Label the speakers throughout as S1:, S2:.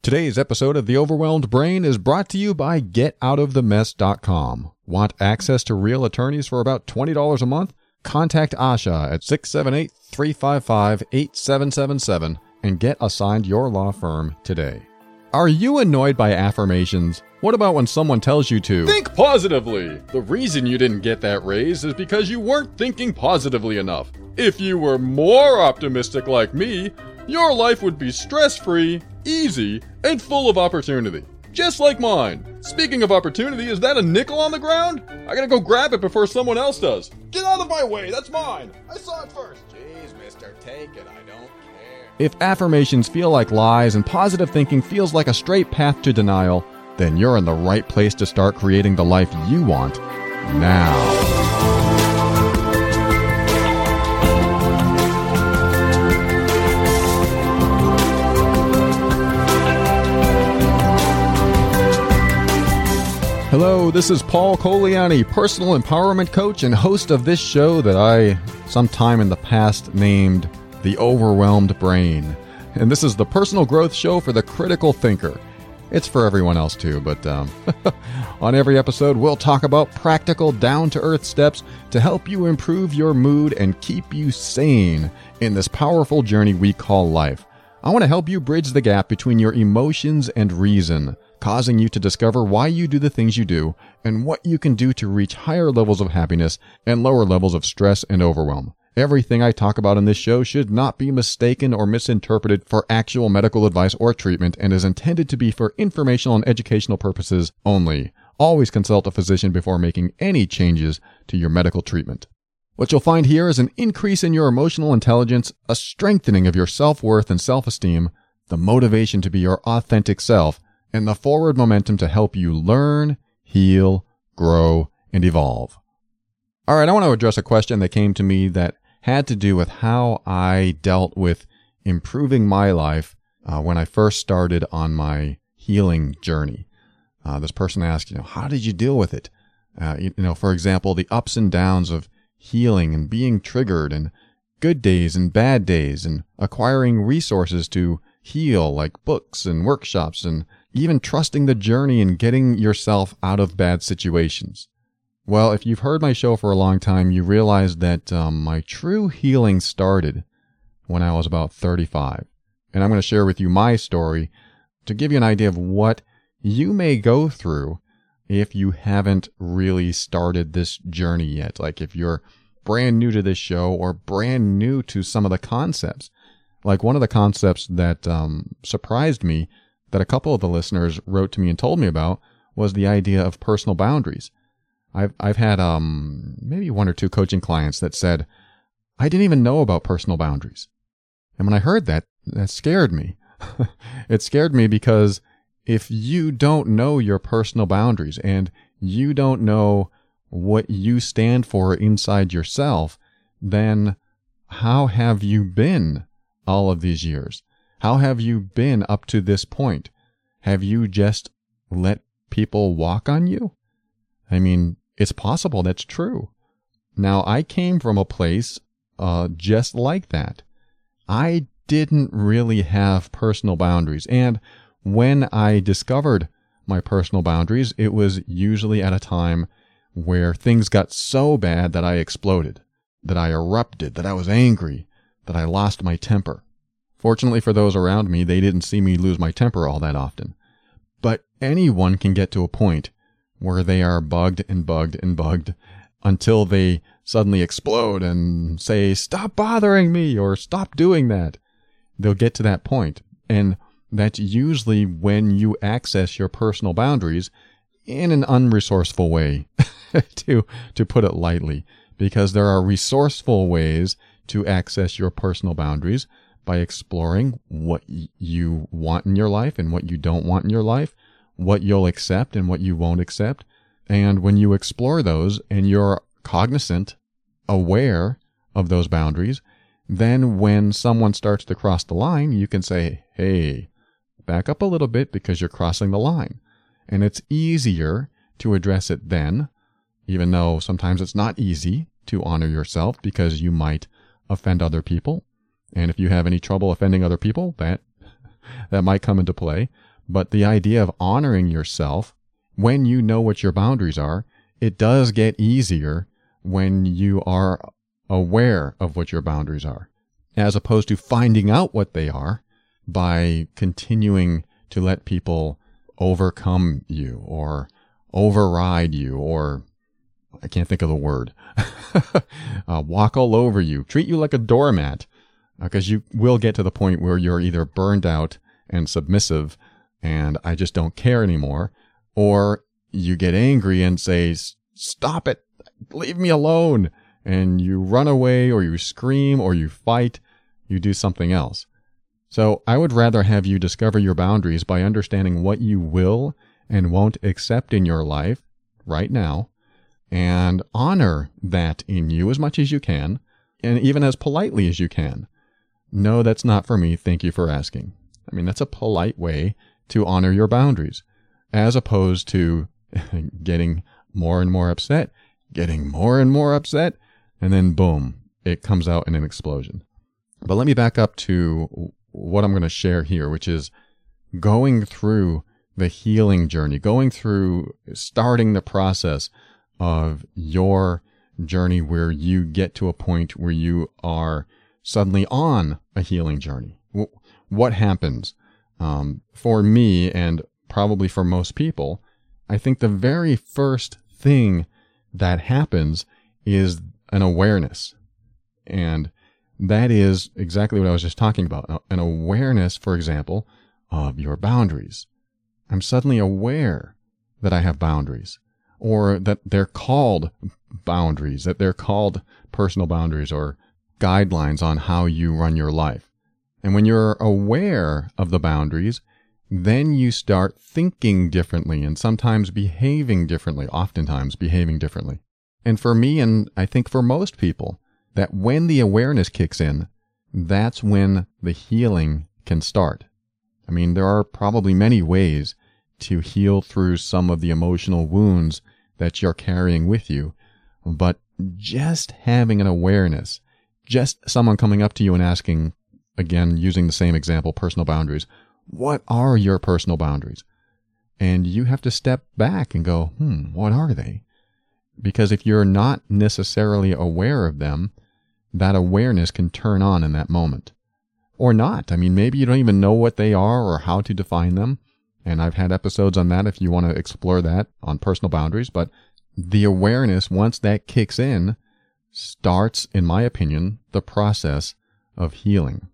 S1: Today's episode of The Overwhelmed Brain is brought to you by GetOutOfTheMess.com. Want access to real attorneys for about $20 a month? Contact Asha at 678 355 8777 and get assigned your law firm today. Are you annoyed by affirmations? What about when someone tells you to think positively? The reason you didn't get that raise is because you weren't thinking positively enough. If you were more optimistic like me, your life would be stress free, easy, and full of opportunity. Just like mine. Speaking of opportunity, is that a nickel on the ground? I gotta go grab it before someone else does. Get out of my way, that's mine. I saw it first.
S2: Jeez, mister, take it. I don't care.
S1: If affirmations feel like lies and positive thinking feels like a straight path to denial, then you're in the right place to start creating the life you want now. Hello, this is Paul Colaianni, personal empowerment coach and host of this show that I, sometime in the past, named The Overwhelmed Brain. And this is the personal growth show for the critical thinker. It's for everyone else too, but um, on every episode, we'll talk about practical, down to earth steps to help you improve your mood and keep you sane in this powerful journey we call life. I want to help you bridge the gap between your emotions and reason causing you to discover why you do the things you do and what you can do to reach higher levels of happiness and lower levels of stress and overwhelm. Everything I talk about in this show should not be mistaken or misinterpreted for actual medical advice or treatment and is intended to be for informational and educational purposes only. Always consult a physician before making any changes to your medical treatment. What you'll find here is an increase in your emotional intelligence, a strengthening of your self worth and self esteem, the motivation to be your authentic self, and the forward momentum to help you learn, heal, grow, and evolve. All right, I want to address a question that came to me that had to do with how I dealt with improving my life uh, when I first started on my healing journey. Uh, this person asked, you know, how did you deal with it? Uh, you, you know, for example, the ups and downs of healing and being triggered and good days and bad days and acquiring resources to heal like books and workshops and even trusting the journey and getting yourself out of bad situations. Well, if you've heard my show for a long time, you realize that um, my true healing started when I was about 35. And I'm going to share with you my story to give you an idea of what you may go through if you haven't really started this journey yet. Like if you're brand new to this show or brand new to some of the concepts. Like one of the concepts that um, surprised me that a couple of the listeners wrote to me and told me about was the idea of personal boundaries. I've I've had um maybe one or two coaching clients that said, I didn't even know about personal boundaries. And when I heard that, that scared me. it scared me because if you don't know your personal boundaries and you don't know what you stand for inside yourself, then how have you been all of these years? How have you been up to this point? Have you just let people walk on you? I mean, it's possible that's true. Now, I came from a place uh, just like that. I didn't really have personal boundaries. And when I discovered my personal boundaries, it was usually at a time where things got so bad that I exploded, that I erupted, that I was angry, that I lost my temper. Fortunately for those around me, they didn't see me lose my temper all that often. But anyone can get to a point where they are bugged and bugged and bugged until they suddenly explode and say, stop bothering me or stop doing that. They'll get to that point. And that's usually when you access your personal boundaries in an unresourceful way, to, to put it lightly, because there are resourceful ways to access your personal boundaries by exploring what you want in your life and what you don't want in your life, what you'll accept and what you won't accept. And when you explore those and you're cognizant, aware of those boundaries, then when someone starts to cross the line, you can say, Hey, back up a little bit because you're crossing the line. And it's easier to address it then, even though sometimes it's not easy to honor yourself because you might offend other people. And if you have any trouble offending other people, that, that might come into play. But the idea of honoring yourself when you know what your boundaries are, it does get easier when you are aware of what your boundaries are, as opposed to finding out what they are by continuing to let people overcome you or override you or I can't think of the word. uh, walk all over you, treat you like a doormat, because uh, you will get to the point where you're either burned out and submissive, and I just don't care anymore, or you get angry and say, "Stop it, leave me alone," and you run away, or you scream, or you fight, you do something else. So I would rather have you discover your boundaries by understanding what you will and won't accept in your life right now and honor that in you as much as you can and even as politely as you can. No, that's not for me. Thank you for asking. I mean, that's a polite way to honor your boundaries as opposed to getting more and more upset, getting more and more upset, and then boom, it comes out in an explosion. But let me back up to what I'm going to share here, which is going through the healing journey, going through starting the process of your journey where you get to a point where you are suddenly on a healing journey. What happens? Um, for me, and probably for most people, I think the very first thing that happens is an awareness. And that is exactly what I was just talking about. An awareness, for example, of your boundaries. I'm suddenly aware that I have boundaries or that they're called boundaries, that they're called personal boundaries or guidelines on how you run your life. And when you're aware of the boundaries, then you start thinking differently and sometimes behaving differently, oftentimes behaving differently. And for me, and I think for most people, that when the awareness kicks in, that's when the healing can start. I mean, there are probably many ways to heal through some of the emotional wounds that you're carrying with you, but just having an awareness, just someone coming up to you and asking, again, using the same example, personal boundaries, what are your personal boundaries? And you have to step back and go, hmm, what are they? Because if you're not necessarily aware of them, that awareness can turn on in that moment. Or not. I mean, maybe you don't even know what they are or how to define them. And I've had episodes on that if you want to explore that on personal boundaries. But the awareness, once that kicks in, starts, in my opinion, the process of healing,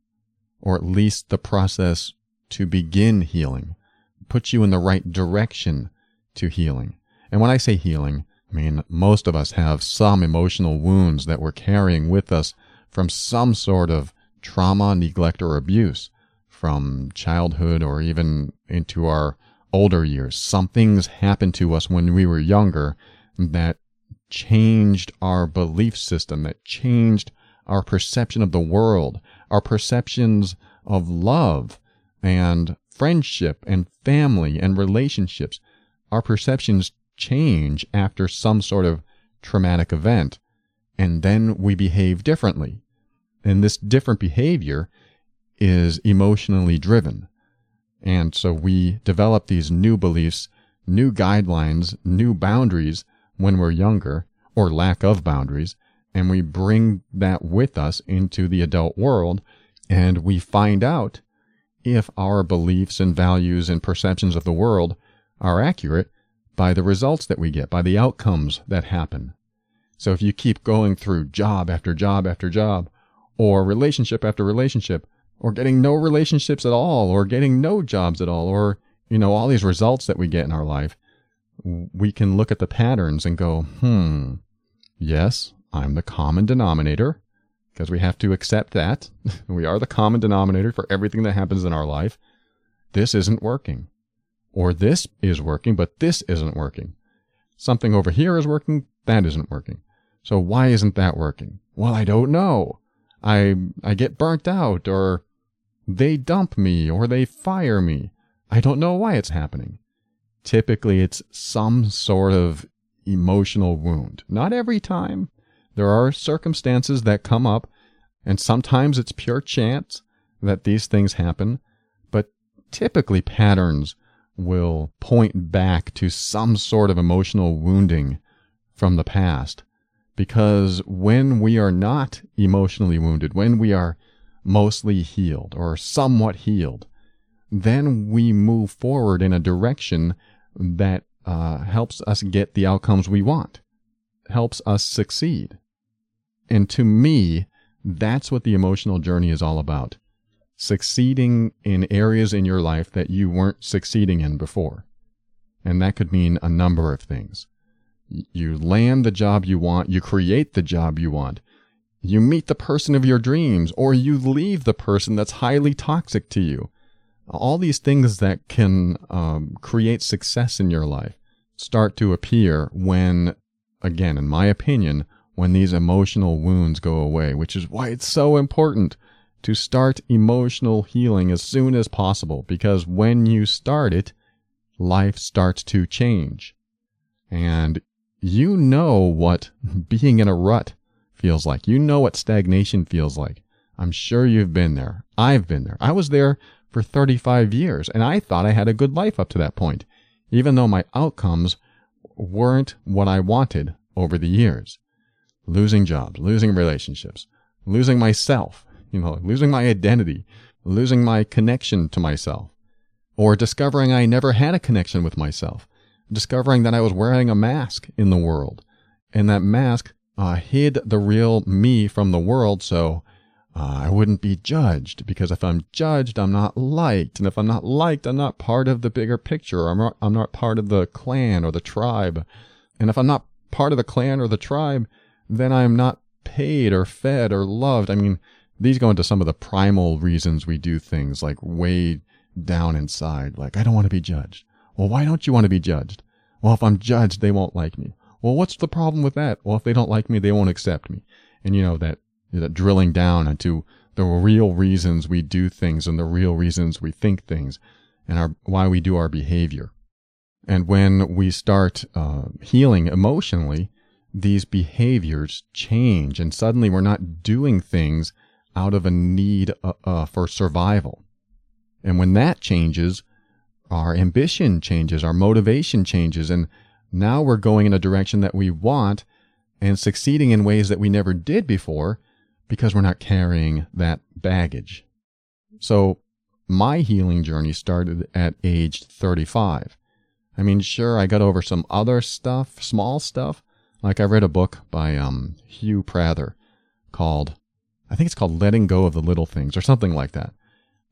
S1: or at least the process to begin healing, puts you in the right direction to healing. And when I say healing, I mean, most of us have some emotional wounds that we're carrying with us from some sort of trauma, neglect, or abuse from childhood or even into our older years. Something's happened to us when we were younger that changed our belief system, that changed our perception of the world, our perceptions of love and friendship and family and relationships. Our perceptions change after some sort of traumatic event, and then we behave differently. And this different behavior is emotionally driven. And so we develop these new beliefs, new guidelines, new boundaries when we're younger, or lack of boundaries, and we bring that with us into the adult world, and we find out if our beliefs and values and perceptions of the world are accurate by the results that we get, by the outcomes that happen. So if you keep going through job after job after job, or relationship after relationship, or getting no relationships at all, or getting no jobs at all, or, you know, all these results that we get in our life, we can look at the patterns and go, hmm, yes, I'm the common denominator, because we have to accept that. we are the common denominator for everything that happens in our life. This isn't working. Or this is working, but this isn't working. Something over here is working, that isn't working. So why isn't that working? Well, I don't know. I I get burnt out or they dump me or they fire me. I don't know why it's happening. Typically it's some sort of emotional wound. Not every time. There are circumstances that come up and sometimes it's pure chance that these things happen, but typically patterns will point back to some sort of emotional wounding from the past. Because when we are not emotionally wounded, when we are mostly healed or somewhat healed, then we move forward in a direction that uh, helps us get the outcomes we want, helps us succeed. And to me, that's what the emotional journey is all about succeeding in areas in your life that you weren't succeeding in before. And that could mean a number of things. You land the job you want, you create the job you want, you meet the person of your dreams, or you leave the person that's highly toxic to you. All these things that can um, create success in your life start to appear when, again, in my opinion, when these emotional wounds go away, which is why it's so important to start emotional healing as soon as possible because when you start it, life starts to change. And you know what being in a rut feels like. You know what stagnation feels like. I'm sure you've been there. I've been there. I was there for 35 years and I thought I had a good life up to that point, even though my outcomes weren't what I wanted over the years. Losing jobs, losing relationships, losing myself, you know, losing my identity, losing my connection to myself, or discovering I never had a connection with myself, discovering that I was wearing a mask in the world, and that mask uh, hid the real me from the world so uh, I wouldn't be judged. Because if I'm judged, I'm not liked, and if I'm not liked, I'm not part of the bigger picture. I'm not, I'm not part of the clan or the tribe, and if I'm not part of the clan or the tribe, then I'm not paid or fed or loved. I mean, these go into some of the primal reasons we do things like way down inside. Like, I don't want to be judged. Well, why don't you want to be judged? Well, if I'm judged, they won't like me. Well, what's the problem with that? Well, if they don't like me, they won't accept me. And you know, that, that drilling down into the real reasons we do things and the real reasons we think things and our, why we do our behavior. And when we start uh, healing emotionally, these behaviors change and suddenly we're not doing things out of a need uh, uh, for survival. And when that changes, our ambition changes, our motivation changes, and now we're going in a direction that we want and succeeding in ways that we never did before because we're not carrying that baggage. So my healing journey started at age 35. I mean, sure, I got over some other stuff, small stuff. Like I read a book by um, Hugh Prather called I think it's called Letting Go of the Little Things or something like that.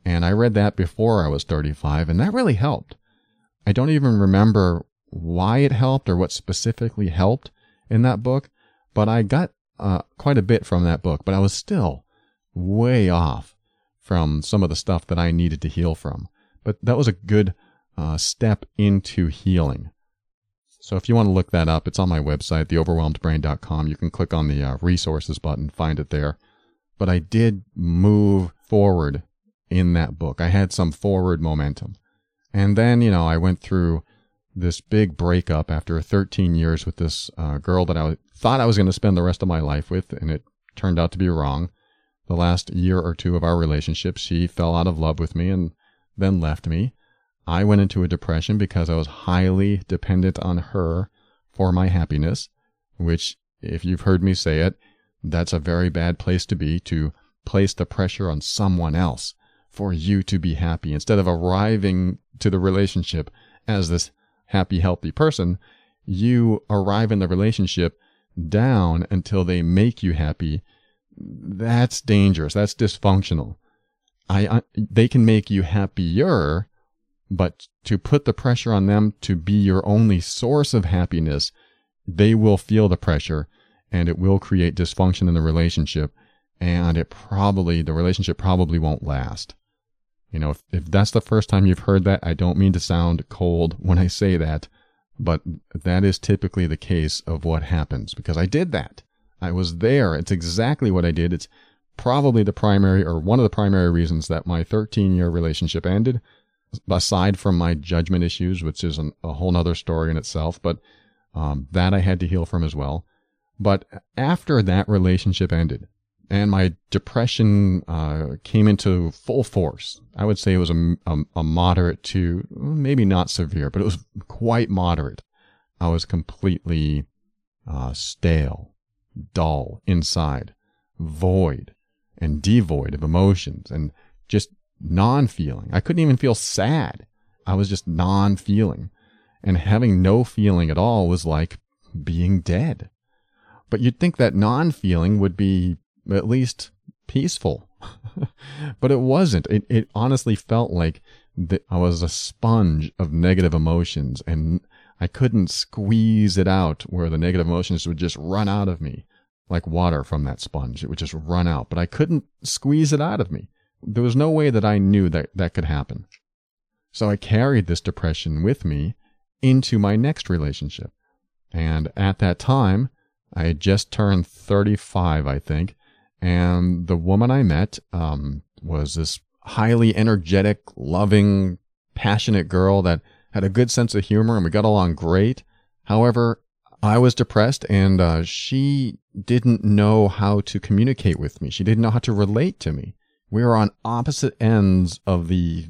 S1: And I read that before I was 35, and that really helped. I don't even remember why it helped or what specifically helped in that book, but I got uh, quite a bit from that book, but I was still way off from some of the stuff that I needed to heal from. But that was a good uh, step into healing. So if you want to look that up, it's on my website, theoverwhelmedbrain.com. You can click on the uh, resources button, find it there but I did move forward in that book. I had some forward momentum. And then, you know, I went through this big breakup after 13 years with this uh, girl that I thought I was going to spend the rest of my life with, and it turned out to be wrong. The last year or two of our relationship, she fell out of love with me and then left me. I went into a depression because I was highly dependent on her for my happiness, which, if you've heard me say it, that's a very bad place to be to place the pressure on someone else for you to be happy instead of arriving to the relationship as this happy, healthy person. You arrive in the relationship down until they make you happy, that's dangerous. That's dysfunctional. I, I they can make you happier, but to put the pressure on them to be your only source of happiness, they will feel the pressure and it will create dysfunction in the relationship and it probably the relationship probably won't last. You know, if, if that's the first time you've heard that, I don't mean to sound cold when I say that, but that is typically the case of what happens because I did that. I was there. It's exactly what I did. It's probably the primary or one of the primary reasons that my 13 year relationship ended, aside from my judgment issues, which is an, a whole nother story in itself, but um, that I had to heal from as well. But after that relationship ended, and my depression uh, came into full force. I would say it was a, a, a, moderate to maybe not severe, but it was quite moderate. I was completely uh, stale, dull inside, void, and devoid of emotions, and just non feeling. I couldn't even feel sad. I was just non feeling. And having no feeling at all was like being dead. But you'd think that non feeling would be at least peaceful. but it wasn't. It, it honestly felt like I was a sponge of negative emotions and I couldn't squeeze it out where the negative emotions would just run out of me like water from that sponge. It would just run out, but I couldn't squeeze it out of me. There was no way that I knew that that could happen. So I carried this depression with me into my next relationship. And at that time, I had just turned 35, I think, and the woman I met um, was this highly energetic, loving, passionate girl that had a good sense of humor and we got along great. However, I was depressed and uh, she didn't know how to communicate with me. She didn't know how to relate to me. We were on opposite ends of the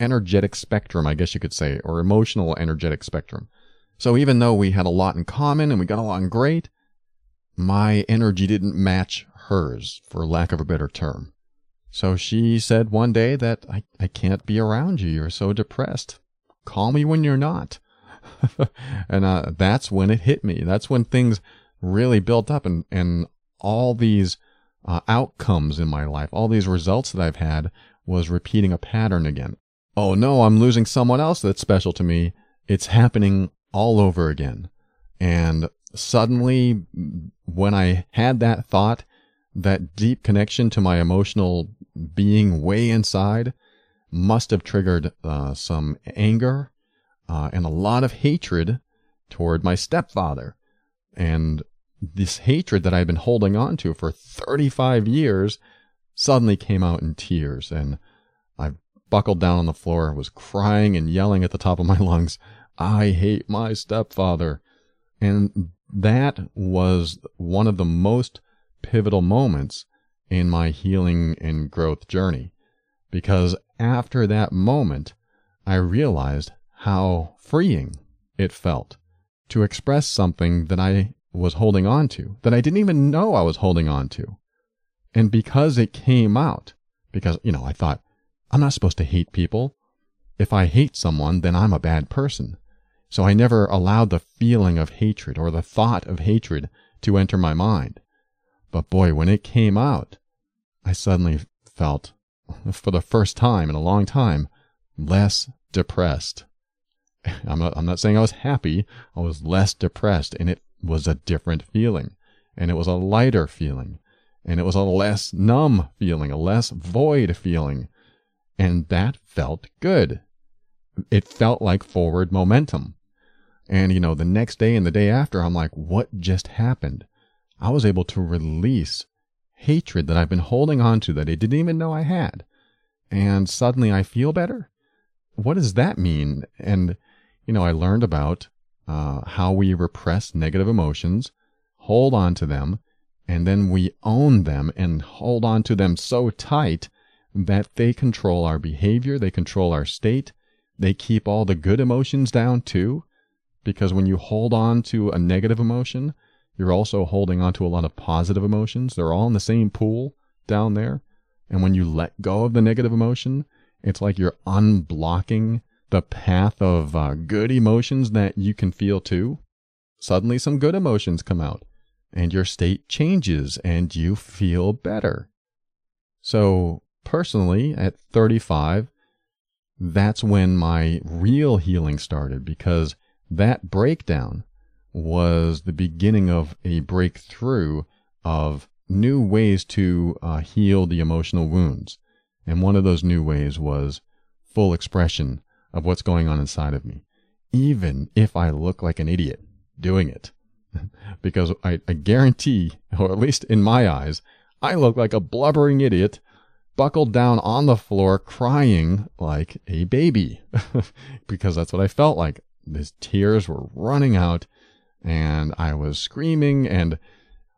S1: energetic spectrum, I guess you could say, or emotional energetic spectrum. So even though we had a lot in common and we got along great, my energy didn't match hers, for lack of a better term. So she said one day that I, I can't be around you. You're so depressed. Call me when you're not. and uh, that's when it hit me. That's when things really built up and, and all these uh, outcomes in my life, all these results that I've had was repeating a pattern again. Oh no, I'm losing someone else that's special to me. It's happening all over again. And suddenly, when I had that thought, that deep connection to my emotional being way inside must have triggered uh, some anger uh, and a lot of hatred toward my stepfather. And this hatred that I'd been holding on to for 35 years suddenly came out in tears. And I buckled down on the floor, was crying and yelling at the top of my lungs, I hate my stepfather. And that was one of the most pivotal moments in my healing and growth journey. Because after that moment, I realized how freeing it felt to express something that I was holding on to, that I didn't even know I was holding on to. And because it came out, because, you know, I thought, I'm not supposed to hate people. If I hate someone, then I'm a bad person. So I never allowed the feeling of hatred or the thought of hatred to enter my mind. But boy, when it came out, I suddenly felt, for the first time in a long time, less depressed. I'm not, I'm not saying I was happy. I was less depressed and it was a different feeling and it was a lighter feeling and it was a less numb feeling, a less void feeling. And that felt good. It felt like forward momentum. And, you know, the next day and the day after, I'm like, what just happened? I was able to release hatred that I've been holding on to that I didn't even know I had. And suddenly I feel better. What does that mean? And, you know, I learned about uh, how we repress negative emotions, hold on to them, and then we own them and hold on to them so tight that they control our behavior, they control our state, they keep all the good emotions down too. Because when you hold on to a negative emotion, you're also holding on to a lot of positive emotions. They're all in the same pool down there. And when you let go of the negative emotion, it's like you're unblocking the path of uh, good emotions that you can feel too. Suddenly, some good emotions come out. and your state changes and you feel better. So, personally, at 35, that's when my real healing started because that breakdown was the beginning of a breakthrough of new ways to uh, heal the emotional wounds. And one of those new ways was full expression of what's going on inside of me, even if I look like an idiot doing it. because I, I guarantee, or at least in my eyes, I look like a blubbering idiot buckled down on the floor crying like a baby because that's what I felt like. His tears were running out and I was screaming and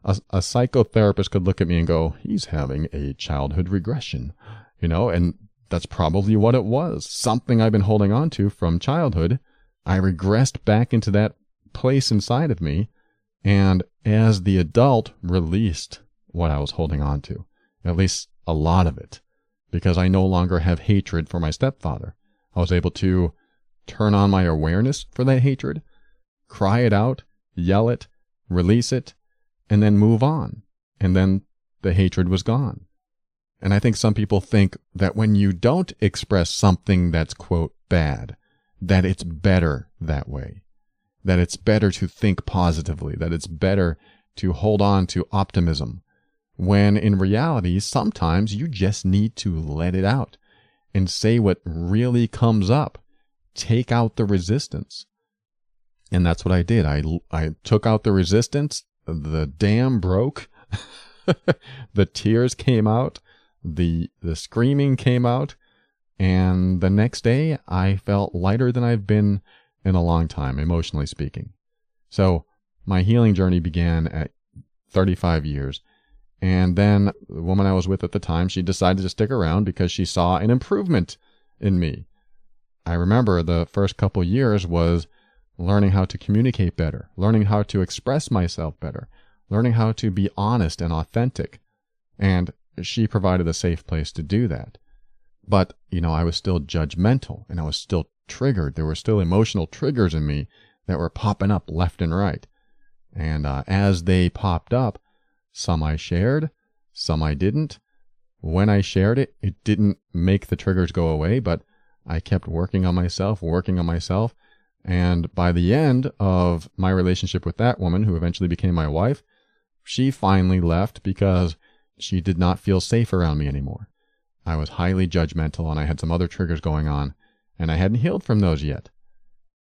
S1: a, a, psychotherapist could look at me and go, he's having a childhood regression, you know, and that's probably what it was. Something I've been holding on to from childhood. I regressed back into that place inside of me and as the adult released what I was holding on to, at least a lot of it, because I no longer have hatred for my stepfather. I was able to turn on my awareness for that hatred, cry it out, yell it, release it, and then move on. And then the hatred was gone. And I think some people think that when you don't express something that's, quote, bad, that it's better that way that it's better to think positively, that it's better to hold on to optimism, when in reality, sometimes you just need to let it out and say what really comes up. Take out the resistance. And that's what I did. I, I took out the resistance. The dam broke. the tears came out. The, the screaming came out. And the next day I felt lighter than I've been in a long time, emotionally speaking. So my healing journey began at 35 years. And then the woman I was with at the time, she decided to stick around because she saw an improvement in me. I remember the first couple years was learning how to communicate better, learning how to express myself better, learning how to be honest and authentic. And she provided a safe place to do that. But, you know, I was still judgmental and I was still triggered. There were still emotional triggers in me that were popping up left and right. And uh, as they popped up, some I shared, some I didn't. When I shared it, it didn't make the triggers go away, but I kept working on myself, working on myself. And by the end of my relationship with that woman, who eventually became my wife, she finally left because she did not feel safe around me anymore. I was highly judgmental and I had some other triggers going on and I hadn't healed from those yet.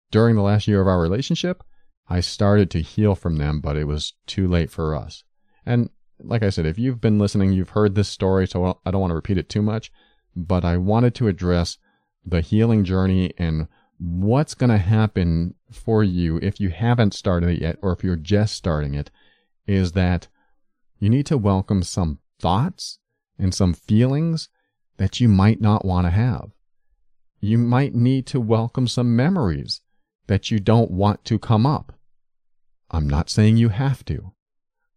S1: During the last year of our relationship, I started to heal from them, but it was too late for us. And like I said, if you've been listening, you've heard this story, so I don't want to repeat it too much, but I wanted to address the healing journey and what's going to happen for you if you haven't started it yet or if you're just starting it is that you need to welcome some thoughts and some feelings that you might not want to have you might need to welcome some memories that you don't want to come up. I'm not saying you have to.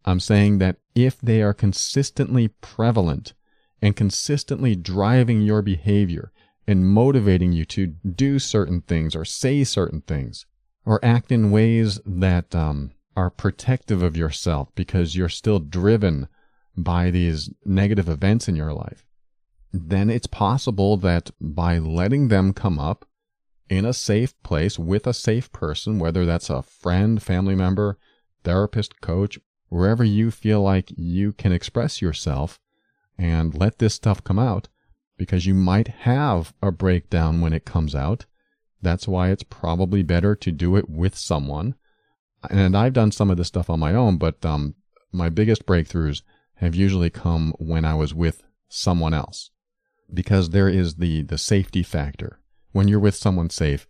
S1: I'm saying that if they are consistently prevalent and consistently driving your behavior and motivating you to do certain things or say certain things or act in ways that um, are protective of yourself because you're still driven by these negative events in your life, then it's possible that by letting them come up in a safe place with a safe person, whether that's a friend, family member, therapist, coach, wherever you feel like you can express yourself and let this stuff come out, because you might have a breakdown when it comes out. That's why it's probably better to do it with someone. And I've done some of this stuff on my own, but um, my biggest breakthroughs have usually come when I was with someone else because there is the, the safety factor. When you're with someone safe,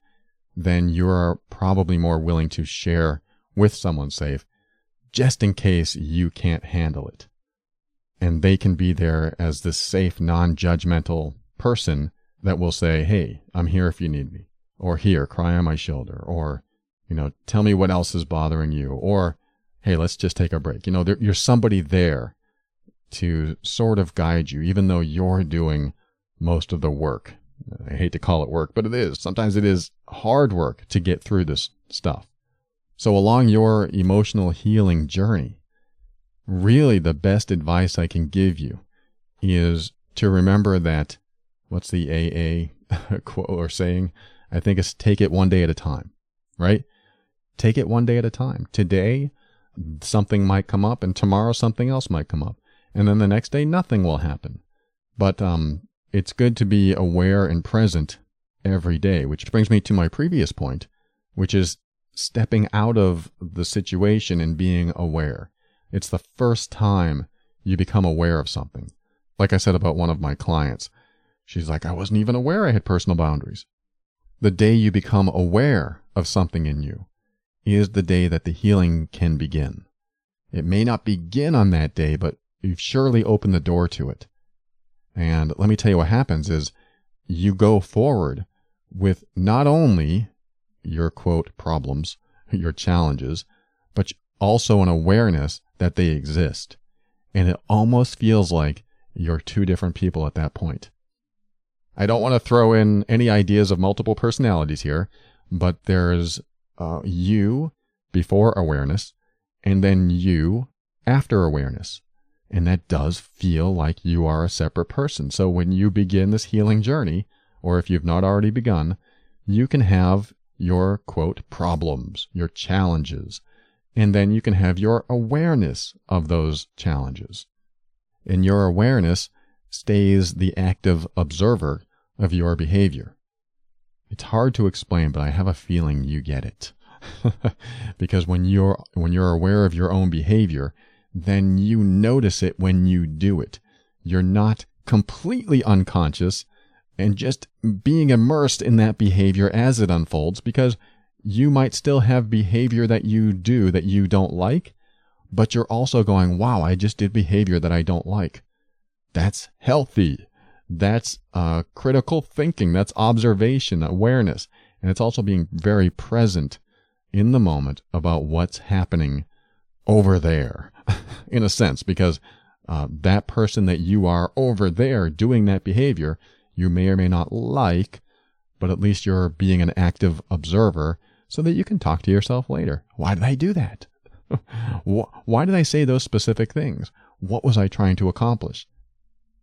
S1: then you're probably more willing to share with someone safe just in case you can't handle it. And they can be there as this safe, non judgmental person that will say, Hey, I'm here if you need me. Or here, cry on my shoulder. Or, you know, tell me what else is bothering you. Or, Hey, let's just take a break. You know, there, you're somebody there to sort of guide you, even though you're doing most of the work. I hate to call it work, but it is. Sometimes it is hard work to get through this stuff. So along your emotional healing journey, really the best advice I can give you is to remember that what's the AA quote or saying? I think it's take it one day at a time, right? Take it one day at a time. Today, something might come up, and tomorrow something else might come up, and then the next day nothing will happen. But um, it's good to be aware and present every day, which brings me to my previous point, which is stepping out of the situation and being aware. It's the first time you become aware of something. Like I said about one of my clients, she's like, I wasn't even aware I had personal boundaries. The day you become aware of something in you is the day that the healing can begin. It may not begin on that day, but you've surely opened the door to it. And let me tell you what happens is you go forward with not only your quote problems, your challenges, but also an awareness that they exist. And it almost feels like you're two different people at that point. I don't want to throw in any ideas of multiple personalities here, but there's uh, you before awareness and then you after awareness. And that does feel like you are a separate person. So when you begin this healing journey, or if you've not already begun, you can have your quote problems, your challenges, and then you can have your awareness of those challenges. And your awareness stays the active observer of your behavior. It's hard to explain, but I have a feeling you get it. because when you're when you're aware of your own behavior, then you notice it when you do it. You're not completely unconscious and just being immersed in that behavior as it unfolds because you might still have behavior that you do that you don't like, but you're also going, wow, I just did behavior that I don't like. That's healthy. That's uh, critical thinking. That's observation, awareness. And it's also being very present in the moment about what's happening over there, in a sense, because uh, that person that you are over there doing that behavior, you may or may not like, but at least you're being an active observer so that you can talk to yourself later. Why did I do that? Why did I say those specific things? What was I trying to accomplish?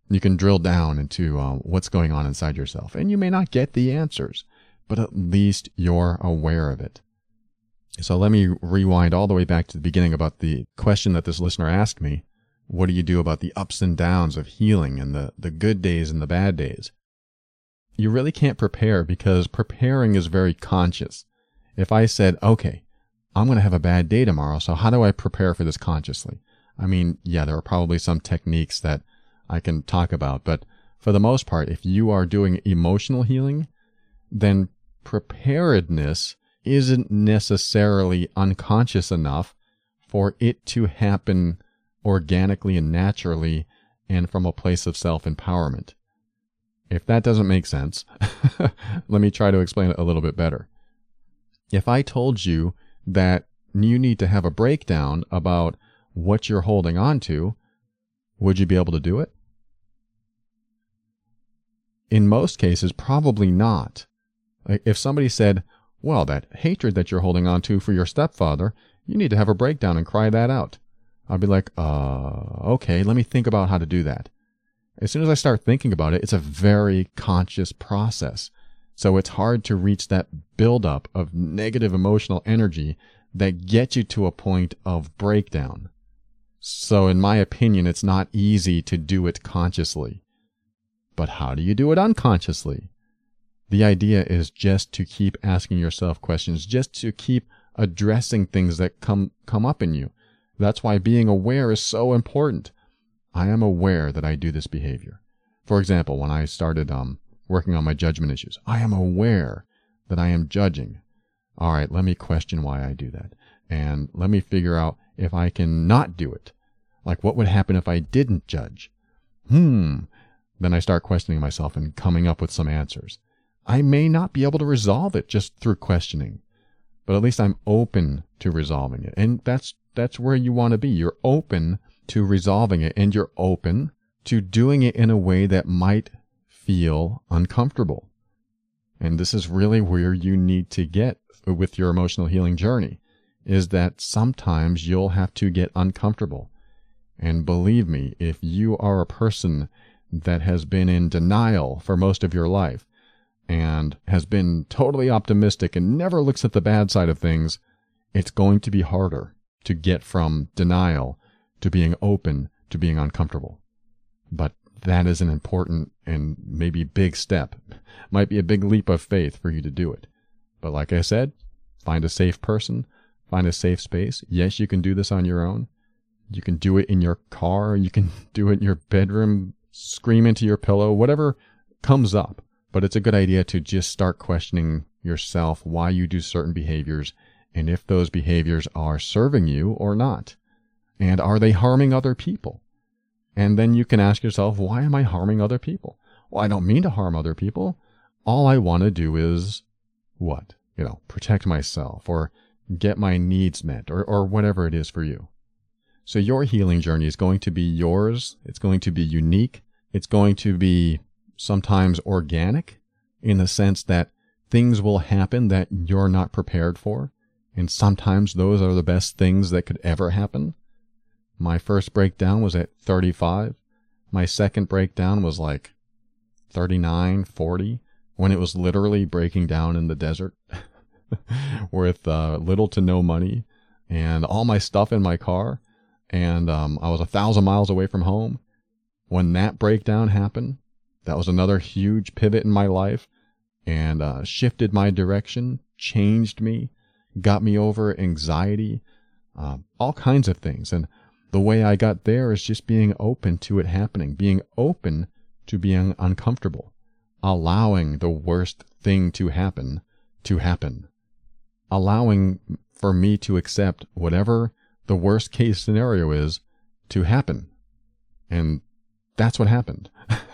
S1: You can drill down into uh, what's going on inside yourself, and you may not get the answers, but at least you're aware of it. So let me rewind all the way back to the beginning about the question that this listener asked me. What do you do about the ups and downs of healing and the, the good days and the bad days? You really can't prepare because preparing is very conscious. If I said, okay, I'm going to have a bad day tomorrow, so how do I prepare for this consciously? I mean, yeah, there are probably some techniques that I can talk about, but for the most part, if you are doing emotional healing, then preparedness isn't necessarily unconscious enough for it to happen organically and naturally and from a place of self empowerment. If that doesn't make sense, let me try to explain it a little bit better. If I told you that you need to have a breakdown about what you're holding on to, would you be able to do it? In most cases, probably not. If somebody said, well, that hatred that you're holding on to for your stepfather, you need to have a breakdown and cry that out. I'd be like, uh, okay, let me think about how to do that. As soon as I start thinking about it, it's a very conscious process. So it's hard to reach that buildup of negative emotional energy that gets you to a point of breakdown. So in my opinion, it's not easy to do it consciously. But how do you do it unconsciously? The idea is just to keep asking yourself questions, just to keep addressing things that come, come up in you. That's why being aware is so important. I am aware that I do this behavior. For example, when I started um, working on my judgment issues, I am aware that I am judging. All right, let me question why I do that. And let me figure out if I can not do it. Like, what would happen if I didn't judge? Hmm. Then I start questioning myself and coming up with some answers. I may not be able to resolve it just through questioning, but at least I'm open to resolving it. And that's, that's where you want to be. You're open to resolving it and you're open to doing it in a way that might feel uncomfortable. And this is really where you need to get with your emotional healing journey is that sometimes you'll have to get uncomfortable. And believe me, if you are a person that has been in denial for most of your life and has been totally optimistic and never looks at the bad side of things, it's going to be harder to get from denial to being open to being uncomfortable. But that is an important and maybe big step. Might be a big leap of faith for you to do it. But like I said, find a safe person, find a safe space. Yes, you can do this on your own. You can do it in your car. You can do it in your bedroom, scream into your pillow, whatever comes up. But it's a good idea to just start questioning yourself why you do certain behaviors and if those behaviors are serving you or not. And are they harming other people? And then you can ask yourself, why am I harming other people? Well, I don't mean to harm other people. All I want to do is what? You know, protect myself or get my needs met or, or whatever it is for you. So your healing journey is going to be yours. It's going to be unique. It's going to be sometimes organic in the sense that things will happen that you're not prepared for. And sometimes those are the best things that could ever happen. My first breakdown was at 35. My second breakdown was like 39, 40, when it was literally breaking down in the desert with uh, little to no money and all my stuff in my car. And um, I was a thousand miles away from home. When that breakdown happened, that was another huge pivot in my life and uh, shifted my direction, changed me, got me over anxiety, uh, all kinds of things. And the way I got there is just being open to it happening, being open to being uncomfortable, allowing the worst thing to happen to happen, allowing for me to accept whatever the worst case scenario is to happen. And that's what happened.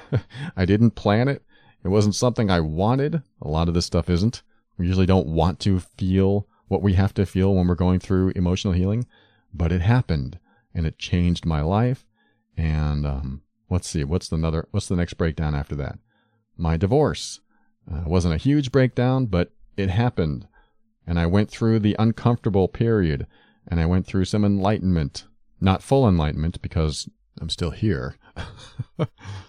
S1: I didn't plan it. It wasn't something I wanted. A lot of this stuff isn't. We usually don't want to feel what we have to feel when we're going through emotional healing, but it happened and it changed my life. And um, let's see, what's the another? What's the next breakdown after that? My divorce. Uh, wasn't a huge breakdown, but it happened, and I went through the uncomfortable period, and I went through some enlightenment. Not full enlightenment because I'm still here,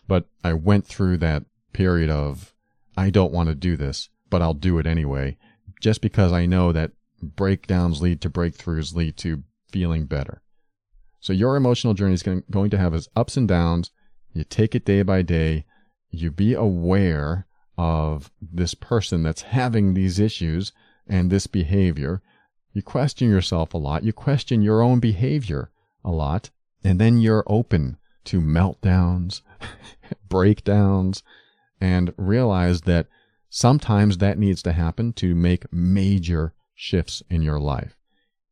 S1: but I went through that period of I don't want to do this, but I'll do it anyway, just because I know that breakdowns lead to breakthroughs, lead to feeling better. So your emotional journey is going to have its ups and downs. You take it day by day. You be aware of this person that's having these issues and this behavior. You question yourself a lot. You question your own behavior a lot. And then you're open to meltdowns, breakdowns, and realize that sometimes that needs to happen to make major shifts in your life.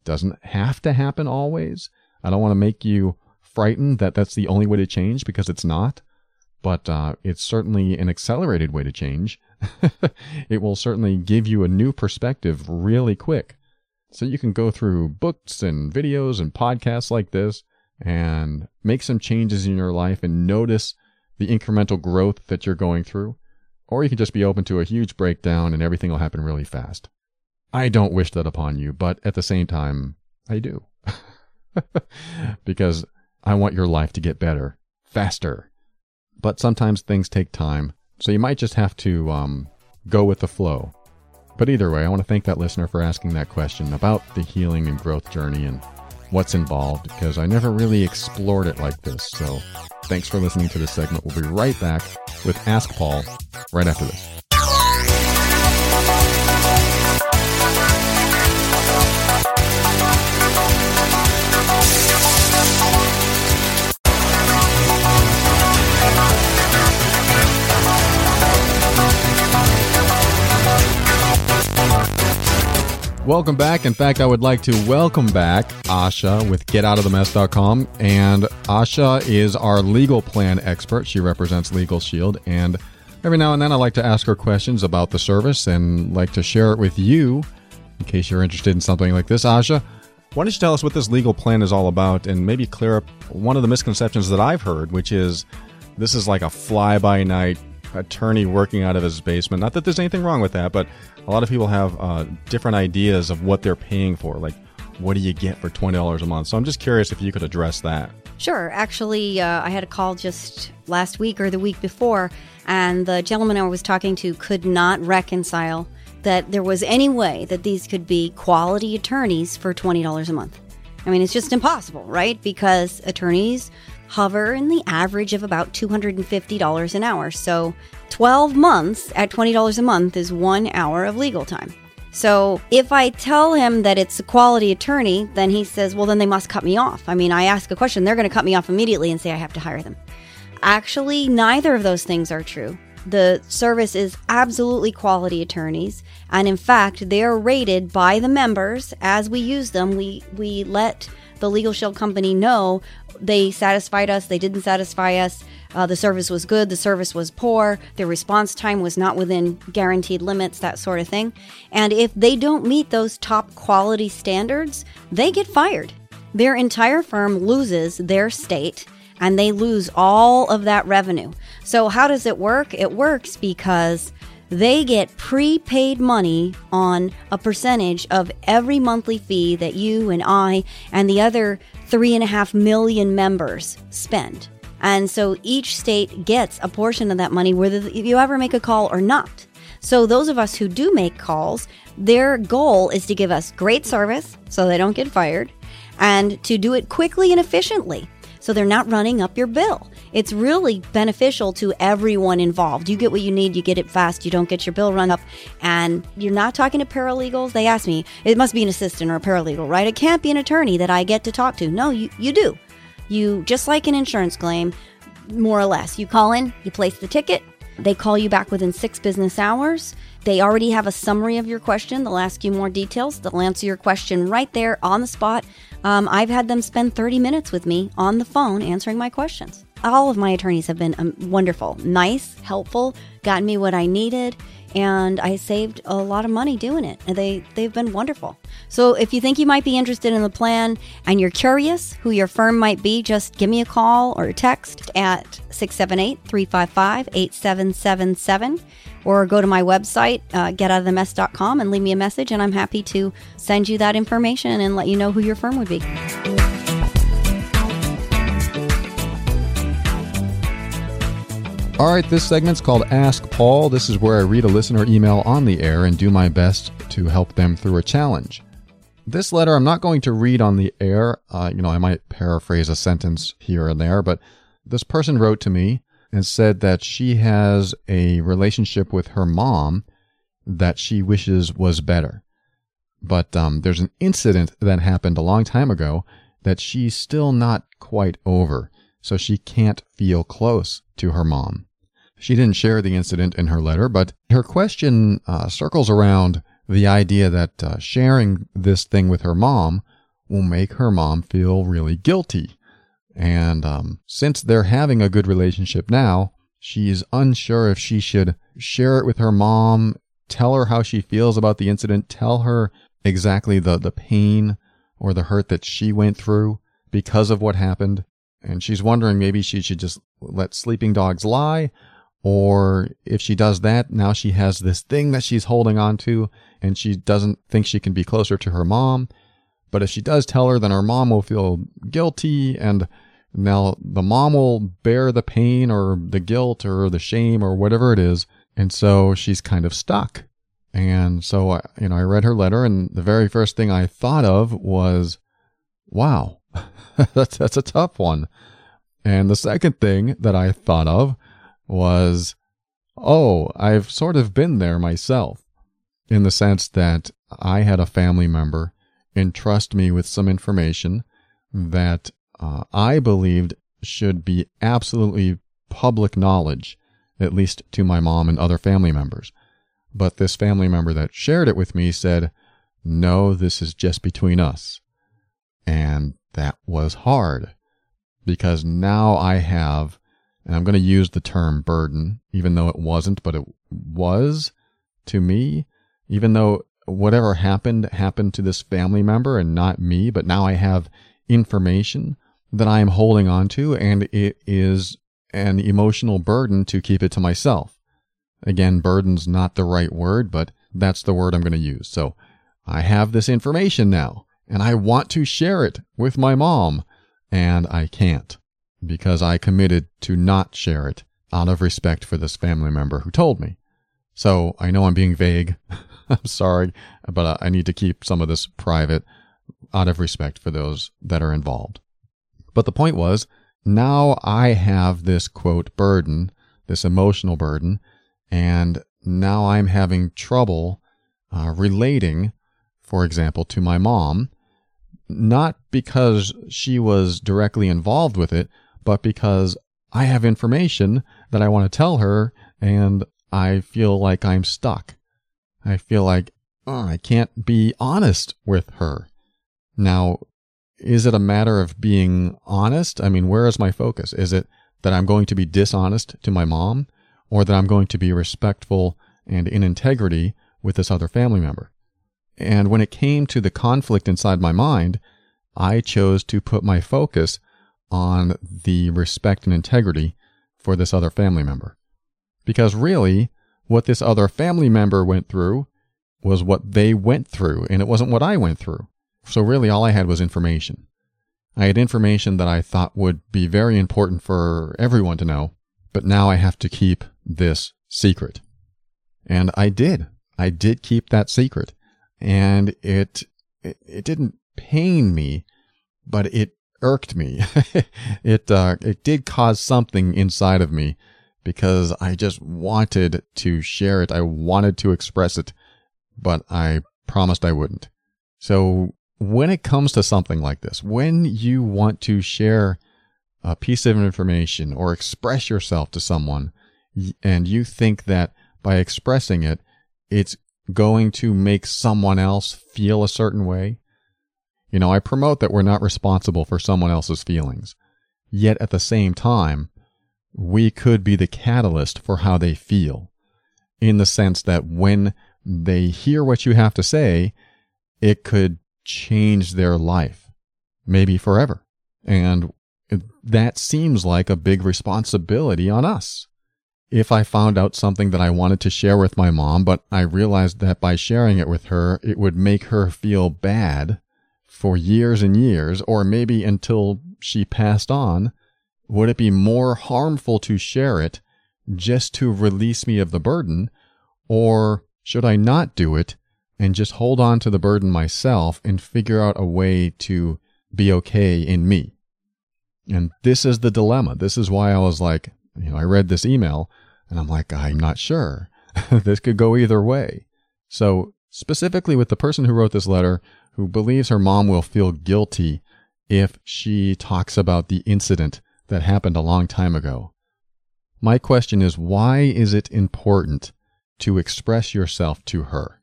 S1: Doesn't have to happen always. I don't want to make you frightened that that's the only way to change because it's not. But uh, it's certainly an accelerated way to change. it will certainly give you a new perspective really quick. So you can go through books and videos and podcasts like this and make some changes in your life and notice the incremental growth that you're going through. Or you can just be open to a huge breakdown and everything will happen really fast. I don't wish that upon you, but at the same time, I do. because I want your life to get better, faster. But sometimes things take time, so you might just have to um, go with the flow. But either way, I want to thank that listener for asking that question about the healing and growth journey and what's involved because I never really explored it like this. So thanks for listening to this segment. We'll be right back with Ask Paul right after this. Welcome back. In fact, I would like to welcome back Asha with GetOutOfTheMess.com. And Asha is our legal plan expert. She represents Legal Shield. And every now and then I like to ask her questions about the service and like to share it with you in case you're interested in something like this. Asha, why don't you tell us what this legal plan is all about and maybe clear up one of the misconceptions that I've heard, which is this is like a fly by night attorney working out of his basement. Not that there's anything wrong with that, but a lot of people have uh, different ideas of what they're paying for. Like, what do you get for $20 a month? So I'm just curious if you could address that.
S3: Sure. Actually, uh, I had a call just last week or the week before, and the gentleman I was talking to could not reconcile that there was any way that these could be quality attorneys for $20 a month. I mean, it's just impossible, right? Because attorneys hover in the average of about $250 an hour. So 12 months at $20 a month is one hour of legal time. So if I tell him that it's a quality attorney, then he says, well, then they must cut me off. I mean, I ask a question, they're going to cut me off immediately and say I have to hire them. Actually, neither of those things are true. The service is absolutely quality attorneys, and in fact, they are rated by the members as we use them. We we let the Legal Shield company know they satisfied us, they didn't satisfy us. Uh, the service was good, the service was poor, their response time was not within guaranteed limits, that sort of thing. And if they don't meet those top quality standards, they get fired. Their entire firm loses their state and they lose all of that revenue. So, how does it work? It works because they get prepaid money on a percentage of every monthly fee that you and I and the other three and a half million members spend. And so each state gets a portion of that money, whether you ever make a call or not. So those of us who do make calls, their goal is to give us great service so they don't get fired and to do it quickly and efficiently so they're not running up your bill. It's really beneficial to everyone involved. You get what you need, you get it fast, you don't get your bill run up, and you're not talking to paralegals. They ask me, it must be an assistant or a paralegal, right? It can't be an attorney that I get to talk to. No, you, you do. You, just like an insurance claim, more or less, you call in, you place the ticket, they call you back within six business hours. They already have a summary of your question. They'll ask you more details. They'll answer your question right there on the spot. Um, I've had them spend 30 minutes with me on the phone answering my questions. All of my attorneys have been um, wonderful, nice, helpful, gotten me what I needed, and I saved a lot of money doing it. And they they've been wonderful. So if you think you might be interested in the plan and you're curious who your firm might be, just give me a call or a text at 678-355-8777 or go to my website uh, getoutofthemess.com and leave me a message and I'm happy to send you that information and let you know who your firm would be.
S1: All right, this segment's called Ask Paul. This is where I read a listener email on the air and do my best to help them through a challenge. This letter I'm not going to read on the air. Uh, you know, I might paraphrase a sentence here and there, but this person wrote to me and said that she has a relationship with her mom that she wishes was better. But um, there's an incident that happened a long time ago that she's still not quite over, so she can't feel close to her mom. She didn't share the incident in her letter, but her question uh, circles around the idea that uh, sharing this thing with her mom will make her mom feel really guilty. And um, since they're having a good relationship now, she's unsure if she should share it with her mom, tell her how she feels about the incident, tell her exactly the, the pain or the hurt that she went through because of what happened. And she's wondering maybe she should just let sleeping dogs lie or if she does that, now she has this thing that she's holding on to and she doesn't think she can be closer to her mom. But if she does tell her, then her mom will feel guilty and now the mom will bear the pain or the guilt or the shame or whatever it is. And so she's kind of stuck. And so, you know, I read her letter and the very first thing I thought of was, wow, that's, that's a tough one. And the second thing that I thought of was, oh, I've sort of been there myself in the sense that I had a family member entrust me with some information that uh, I believed should be absolutely public knowledge, at least to my mom and other family members. But this family member that shared it with me said, no, this is just between us. And that was hard because now I have and I'm going to use the term burden, even though it wasn't, but it was to me, even though whatever happened happened to this family member and not me, but now I have information that I am holding on to, and it is an emotional burden to keep it to myself. Again, burden's not the right word, but that's the word I'm going to use. So I have this information now, and I want to share it with my mom, and I can't because I committed to not share it out of respect for this family member who told me. So I know I'm being vague. I'm sorry, but I need to keep some of this private out of respect for those that are involved. But the point was, now I have this quote burden, this emotional burden, and now I'm having trouble uh, relating, for example, to my mom, not because she was directly involved with it, but because I have information that I want to tell her and I feel like I'm stuck. I feel like oh, I can't be honest with her. Now, is it a matter of being honest? I mean, where is my focus? Is it that I'm going to be dishonest to my mom or that I'm going to be respectful and in integrity with this other family member? And when it came to the conflict inside my mind, I chose to put my focus on the respect and integrity for this other family member. Because really, what this other family member went through was what they went through, and it wasn't what I went through. So really all I had was information. I had information that I thought would be very important for everyone to know, but now I have to keep this secret. And I did. I did keep that secret. And it, it, it didn't pain me, but it irked me. it, uh, it did cause something inside of me because I just wanted to share it. I wanted to express it, but I promised I wouldn't. So when it comes to something like this, when you want to share a piece of information or express yourself to someone, and you think that by expressing it, it's going to make someone else feel a certain way. You know, I promote that we're not responsible for someone else's feelings. Yet at the same time, we could be the catalyst for how they feel in the sense that when they hear what you have to say, it could change their life, maybe forever. And that seems like a big responsibility on us. If I found out something that I wanted to share with my mom, but I realized that by sharing it with her, it would make her feel bad for years and years, or maybe until she passed on, would it be more harmful to share it just to release me of the burden? Or should I not do it and just hold on to the burden myself and figure out a way to be okay in me. And this is the dilemma. This is why I was like, you know, I read this email and I'm like, I'm not sure. this could go either way. So, specifically with the person who wrote this letter, who believes her mom will feel guilty if she talks about the incident that happened a long time ago. My question is, why is it important to express yourself to her?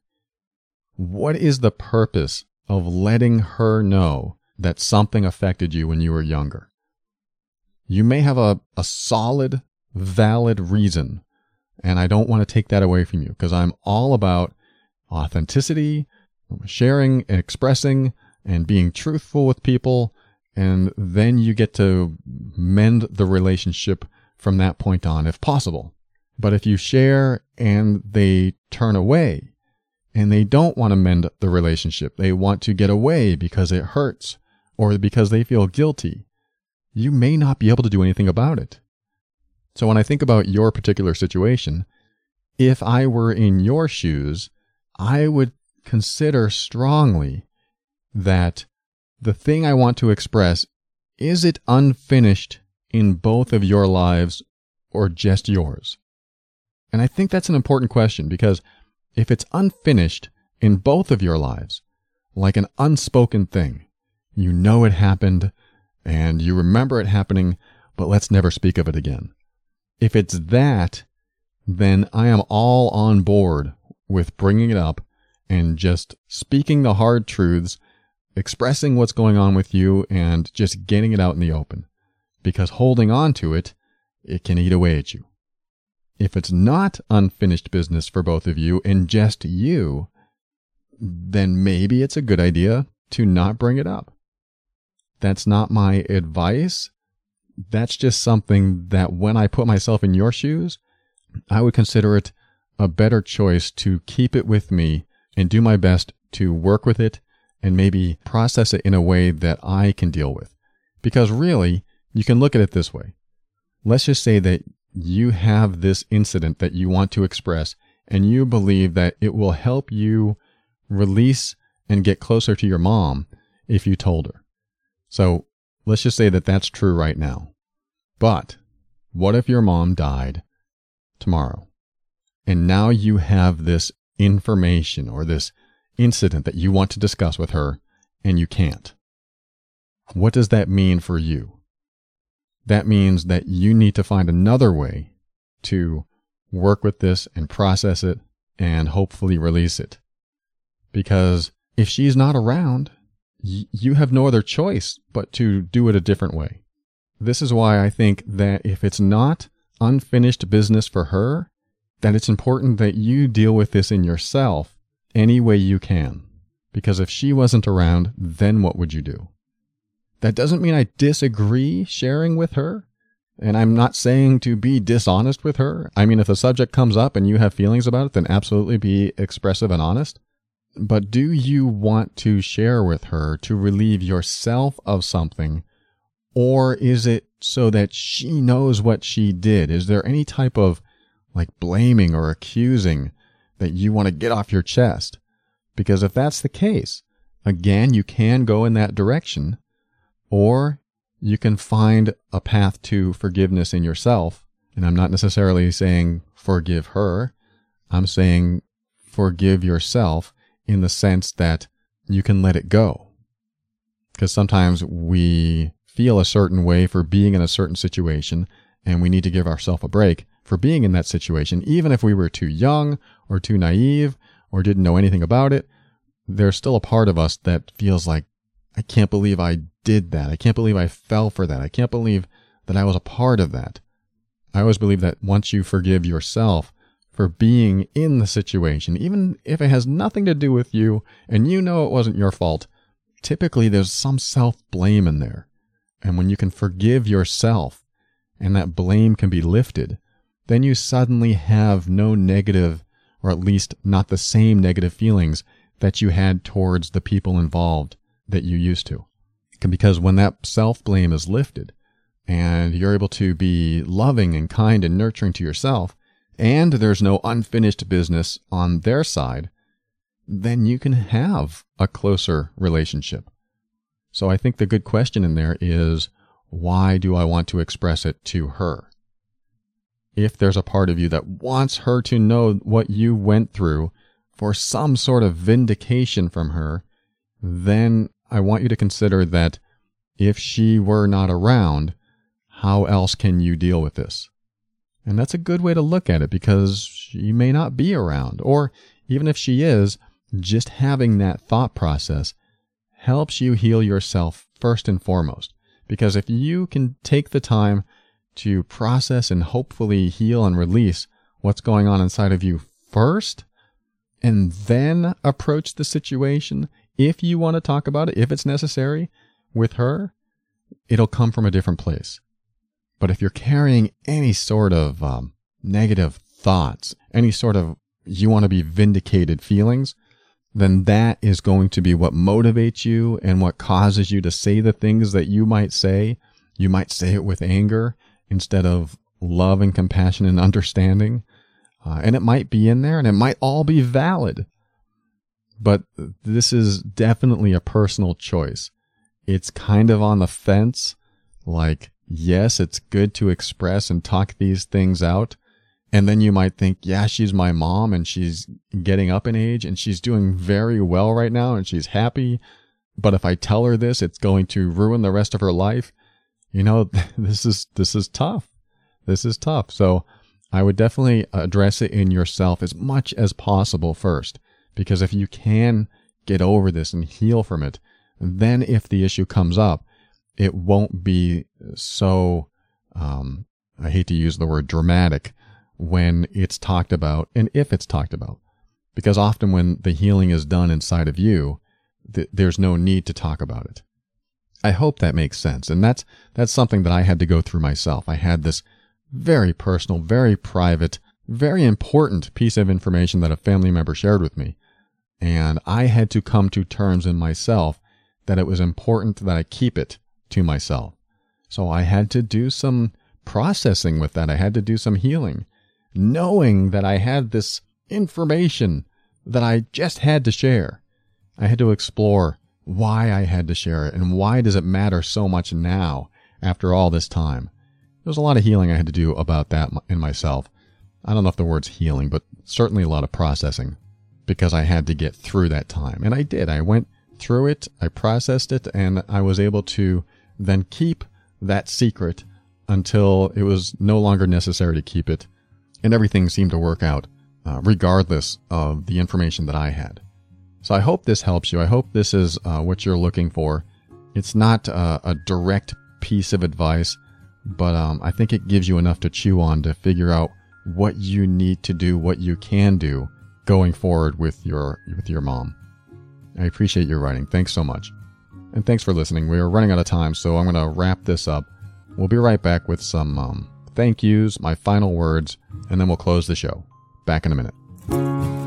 S1: What is the purpose of letting her know that something affected you when you were younger? You may have a, a solid, valid reason, and I don't want to take that away from you because I'm all about authenticity, sharing and expressing and being truthful with people. And then you get to mend the relationship from that point on if possible. But if you share and they turn away, and they don't want to mend the relationship. They want to get away because it hurts or because they feel guilty. You may not be able to do anything about it. So when I think about your particular situation, if I were in your shoes, I would consider strongly that the thing I want to express is it unfinished in both of your lives or just yours? And I think that's an important question because if it's unfinished in both of your lives, like an unspoken thing, you know it happened and you remember it happening, but let's never speak of it again. If it's that, then I am all on board with bringing it up and just speaking the hard truths, expressing what's going on with you, and just getting it out in the open. Because holding on to it, it can eat away at you. If it's not unfinished business for both of you and just you, then maybe it's a good idea to not bring it up. That's not my advice. That's just something that when I put myself in your shoes, I would consider it a better choice to keep it with me and do my best to work with it and maybe process it in a way that I can deal with. Because really, you can look at it this way. Let's just say that you have this incident that you want to express and you believe that it will help you release and get closer to your mom if you told her. So let's just say that that's true right now. But what if your mom died tomorrow? And now you have this information or this incident that you want to discuss with her and you can't. What does that mean for you? That means that you need to find another way to work with this and process it and hopefully release it. Because if she's not around, you have no other choice but to do it a different way. This is why I think that if it's not unfinished business for her, that it's important that you deal with this in yourself any way you can. Because if she wasn't around, then what would you do? That doesn't mean I disagree sharing with her. And I'm not saying to be dishonest with her. I mean, if the subject comes up and you have feelings about it, then absolutely be expressive and honest. But do you want to share with her to relieve yourself of something? Or is it so that she knows what she did? Is there any type of like blaming or accusing that you want to get off your chest? Because if that's the case, again, you can go in that direction, or you can find a path to forgiveness in yourself. And I'm not necessarily saying forgive her. I'm saying forgive yourself in the sense that you can let it go. Because sometimes we feel a certain way for being in a certain situation and we need to give ourselves a break for being in that situation, even if we were too young or too naive or didn't know anything about it. There's still a part of us that feels like, I can't believe I did that. I can't believe I fell for that. I can't believe that I was a part of that. I always believe that once you forgive yourself for being in the situation, even if it has nothing to do with you and you know it wasn't your fault, typically there's some self blame in there. And when you can forgive yourself and that blame can be lifted, then you suddenly have no negative, or at least not the same negative feelings that you had towards the people involved that you used to. Because when that self blame is lifted and you're able to be loving and kind and nurturing to yourself, and there's no unfinished business on their side, then you can have a closer relationship. So I think the good question in there is why do I want to express it to her? If there's a part of you that wants her to know what you went through for some sort of vindication from her, then I want you to consider that if she were not around, how else can you deal with this? And that's a good way to look at it because she may not be around. Or even if she is, just having that thought process helps you heal yourself first and foremost. Because if you can take the time to process and hopefully heal and release what's going on inside of you first, and then approach the situation if you want to talk about it, if it's necessary with her, it'll come from a different place. But if you're carrying any sort of um, negative thoughts, any sort of you want to be vindicated feelings, then that is going to be what motivates you and what causes you to say the things that you might say. You might say it with anger instead of love and compassion and understanding. Uh, and it might be in there and it might all be valid. But this is definitely a personal choice. It's kind of on the fence. Like, yes, it's good to express and talk these things out. And then you might think, yeah, she's my mom and she's getting up in age and she's doing very well right now and she's happy. But if I tell her this, it's going to ruin the rest of her life. You know, this is, this is tough. This is tough. So I would definitely address it in yourself as much as possible first. Because if you can get over this and heal from it, then if the issue comes up, it won't be so, um, I hate to use the word dramatic when it's talked about and if it's talked about. Because often when the healing is done inside of you, th- there's no need to talk about it. I hope that makes sense. And that's, that's something that I had to go through myself. I had this very personal, very private, very important piece of information that a family member shared with me. And I had to come to terms in myself that it was important that I keep it to myself. So I had to do some processing with that. I had to do some healing, knowing that I had this information that I just had to share. I had to explore why I had to share it and why does it matter so much now after all this time. There's a lot of healing I had to do about that in myself. I don't know if the word's healing, but certainly a lot of processing because I had to get through that time. And I did. I went through it, I processed it, and I was able to then keep that secret until it was no longer necessary to keep it. And everything seemed to work out, uh, regardless of the information that I had. So I hope this helps you. I hope this is uh, what you're looking for. It's not uh, a direct piece of advice, but um, I think it gives you enough to chew on to figure out what you need to do, what you can do going forward with your with your mom. I appreciate your writing. Thanks so much. And thanks for listening. We are running out of time, so I'm going to wrap this up. We'll be right back with some um, thank yous, my final words, and then we'll close the show. Back in a minute.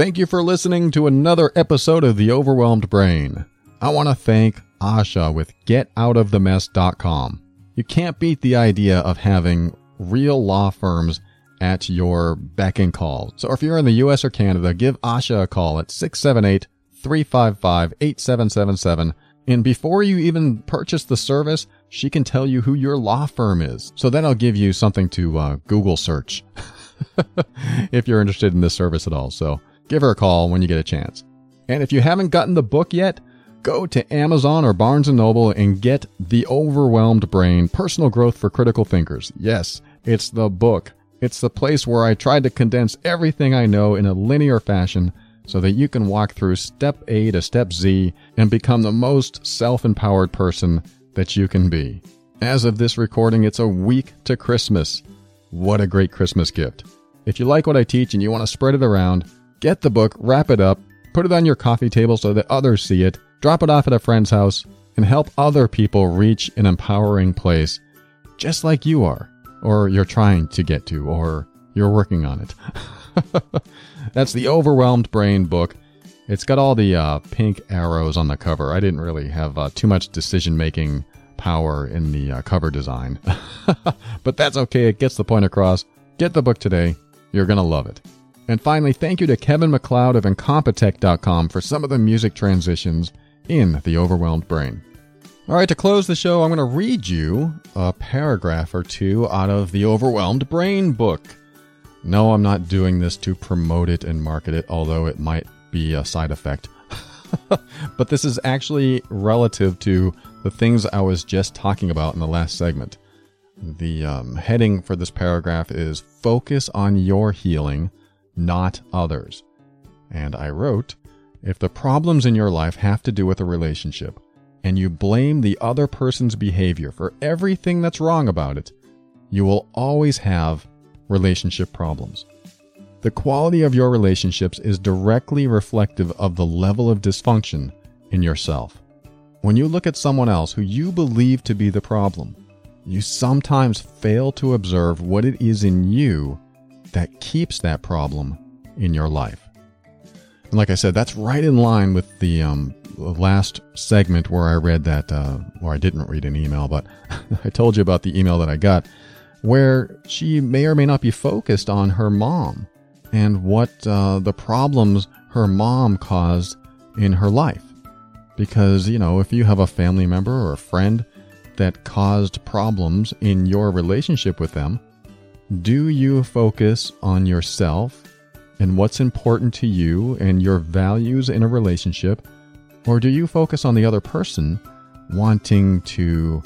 S1: Thank you for listening to another episode of The Overwhelmed Brain. I want to thank Asha with GetOutOfTheMess.com. You can't beat the idea of having real law firms at your beck and call. So if you're in the US or Canada, give Asha a call at 678 355 8777. And before you even purchase the service, she can tell you who your law firm is. So then I'll give you something to uh, Google search if you're interested in this service at all. So give her a call when you get a chance. And if you haven't gotten the book yet, go to Amazon or Barnes & Noble and get The Overwhelmed Brain: Personal Growth for Critical Thinkers. Yes, it's the book. It's the place where I tried to condense everything I know in a linear fashion so that you can walk through step A to step Z and become the most self-empowered person that you can be. As of this recording, it's a week to Christmas. What a great Christmas gift. If you like what I teach and you want to spread it around, Get the book, wrap it up, put it on your coffee table so that others see it, drop it off at a friend's house, and help other people reach an empowering place just like you are, or you're trying to get to, or you're working on it. That's the Overwhelmed Brain book. It's got all the uh, pink arrows on the cover. I didn't really have uh, too much decision making power in the uh, cover design. but that's okay, it gets the point across. Get the book today. You're going to love it. And finally, thank you to Kevin MacLeod of Incompetech.com for some of the music transitions in The Overwhelmed Brain. All right, to close the show, I'm going to read you a paragraph or two out of The Overwhelmed Brain book. No, I'm not doing this to promote it and market it, although it might be a side effect. but this is actually relative to the things I was just talking about in the last segment. The um, heading for this paragraph is Focus on Your Healing not others. And I wrote, if the problems in your life have to do with a relationship, and you blame the other person's behavior for everything that's wrong about it, you will always have relationship problems. The quality of your relationships is directly reflective of the level of dysfunction in yourself. When you look at someone else who you believe to be the problem, you sometimes fail to observe what it is in you that keeps that problem in your life. And like I said, that's right in line with the um, last segment where I read that, uh, or I didn't read an email, but I told you about the email that I got, where she may or may not be focused on her mom and what uh, the problems her mom caused in her life. Because, you know, if you have a family member or a friend that caused problems in your relationship with them, do you focus on yourself and what's important to you and your values in a relationship? Or do you focus on the other person, wanting to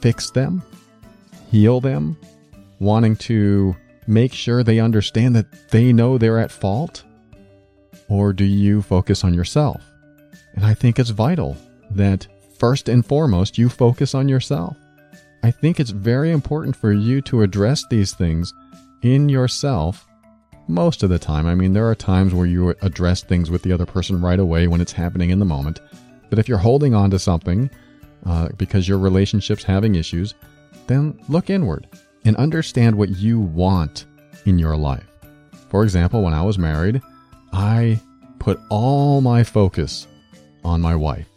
S1: fix them, heal them, wanting to make sure they understand that they know they're at fault? Or do you focus on yourself? And I think it's vital that first and foremost you focus on yourself. I think it's very important for you to address these things in yourself most of the time. I mean, there are times where you address things with the other person right away when it's happening in the moment. But if you're holding on to something uh, because your relationship's having issues, then look inward and understand what you want in your life. For example, when I was married, I put all my focus on my wife.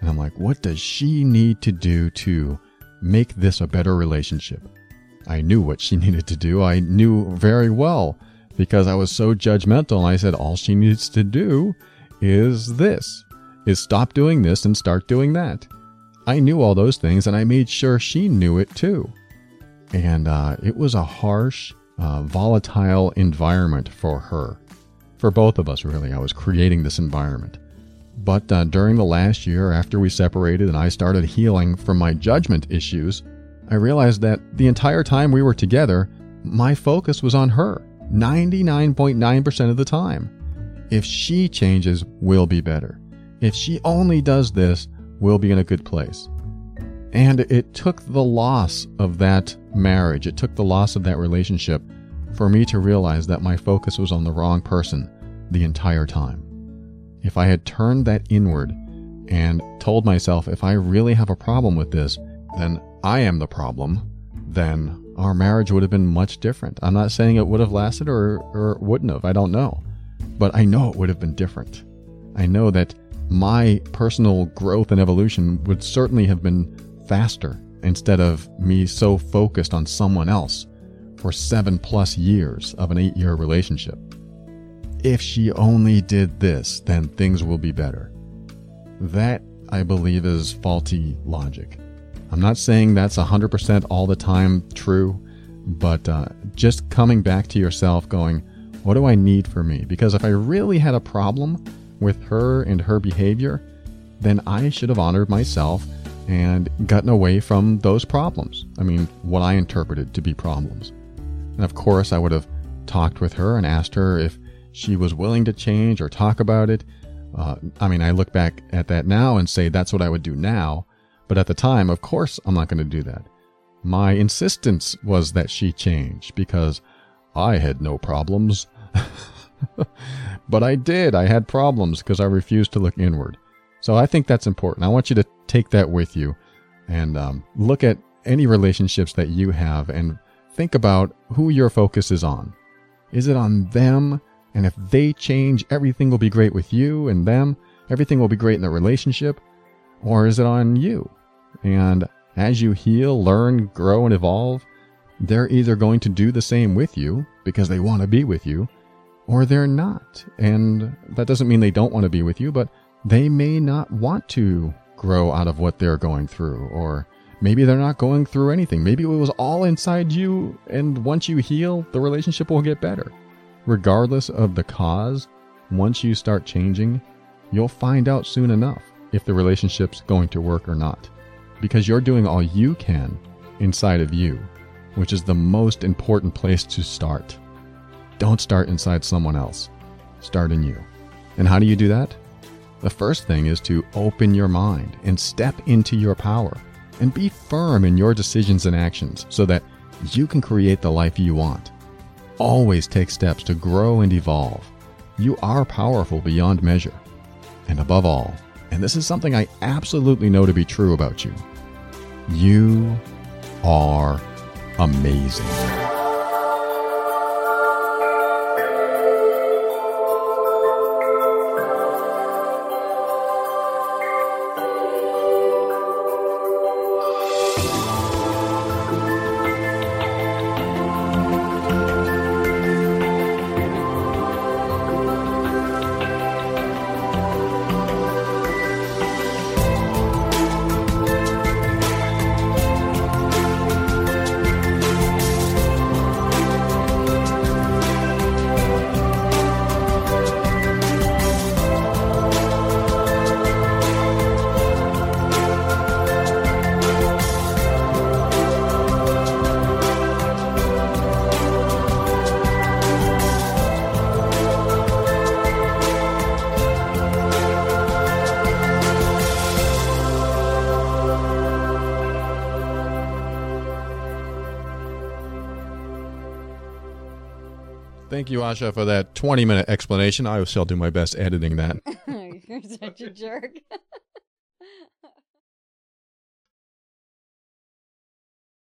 S1: And I'm like, what does she need to do to make this a better relationship? I knew what she needed to do. I knew very well because I was so judgmental. I said, all she needs to do is this, is stop doing this and start doing that. I knew all those things and I made sure she knew it too. And uh, it was a harsh, uh, volatile environment for her. For both of us, really. I was creating this environment. But uh, during the last year, after we separated and I started healing from my judgment issues, I realized that the entire time we were together, my focus was on her 99.9% of the time. If she changes, we'll be better. If she only does this, we'll be in a good place. And it took the loss of that marriage, it took the loss of that relationship for me to realize that my focus was on the wrong person the entire time. If I had turned that inward and told myself, if I really have a problem with this, then I am the problem, then our marriage would have been much different. I'm not saying it would have lasted or, or wouldn't have, I don't know. But I know it would have been different. I know that my personal growth and evolution would certainly have been faster instead of me so focused on someone else for seven plus years of an eight year relationship. If she only did this, then things will be better. That, I believe, is faulty logic. I'm not saying that's 100% all the time true, but uh, just coming back to yourself going, what do I need for me? Because if I really had a problem with her and her behavior, then I should have honored myself and gotten away from those problems. I mean, what I interpreted to be problems. And of course, I would have talked with her and asked her if she was willing to change or talk about it. Uh, I mean, I look back at that now and say that's what I would do now. But at the time, of course, I'm not going to do that. My insistence was that she change because I had no problems. but I did. I had problems because I refused to look inward. So I think that's important. I want you to take that with you and um, look at any relationships that you have and think about who your focus is on. Is it on them? And if they change, everything will be great with you and them. Everything will be great in the relationship. Or is it on you? And as you heal, learn, grow, and evolve, they're either going to do the same with you because they want to be with you, or they're not. And that doesn't mean they don't want to be with you, but they may not want to grow out of what they're going through, or maybe they're not going through anything. Maybe it was all inside you, and once you heal, the relationship will get better. Regardless of the cause, once you start changing, you'll find out soon enough if the relationship's going to work or not because you're doing all you can inside of you, which is the most important place to start. Don't start inside someone else, start in you. And how do you do that? The first thing is to open your mind and step into your power and be firm in your decisions and actions so that you can create the life you want. Always take steps to grow and evolve. You are powerful beyond measure. And above all, and this is something I absolutely know to be true about you. You are amazing. For that 20 minute explanation. I will still do my best editing that.
S3: You're such a jerk.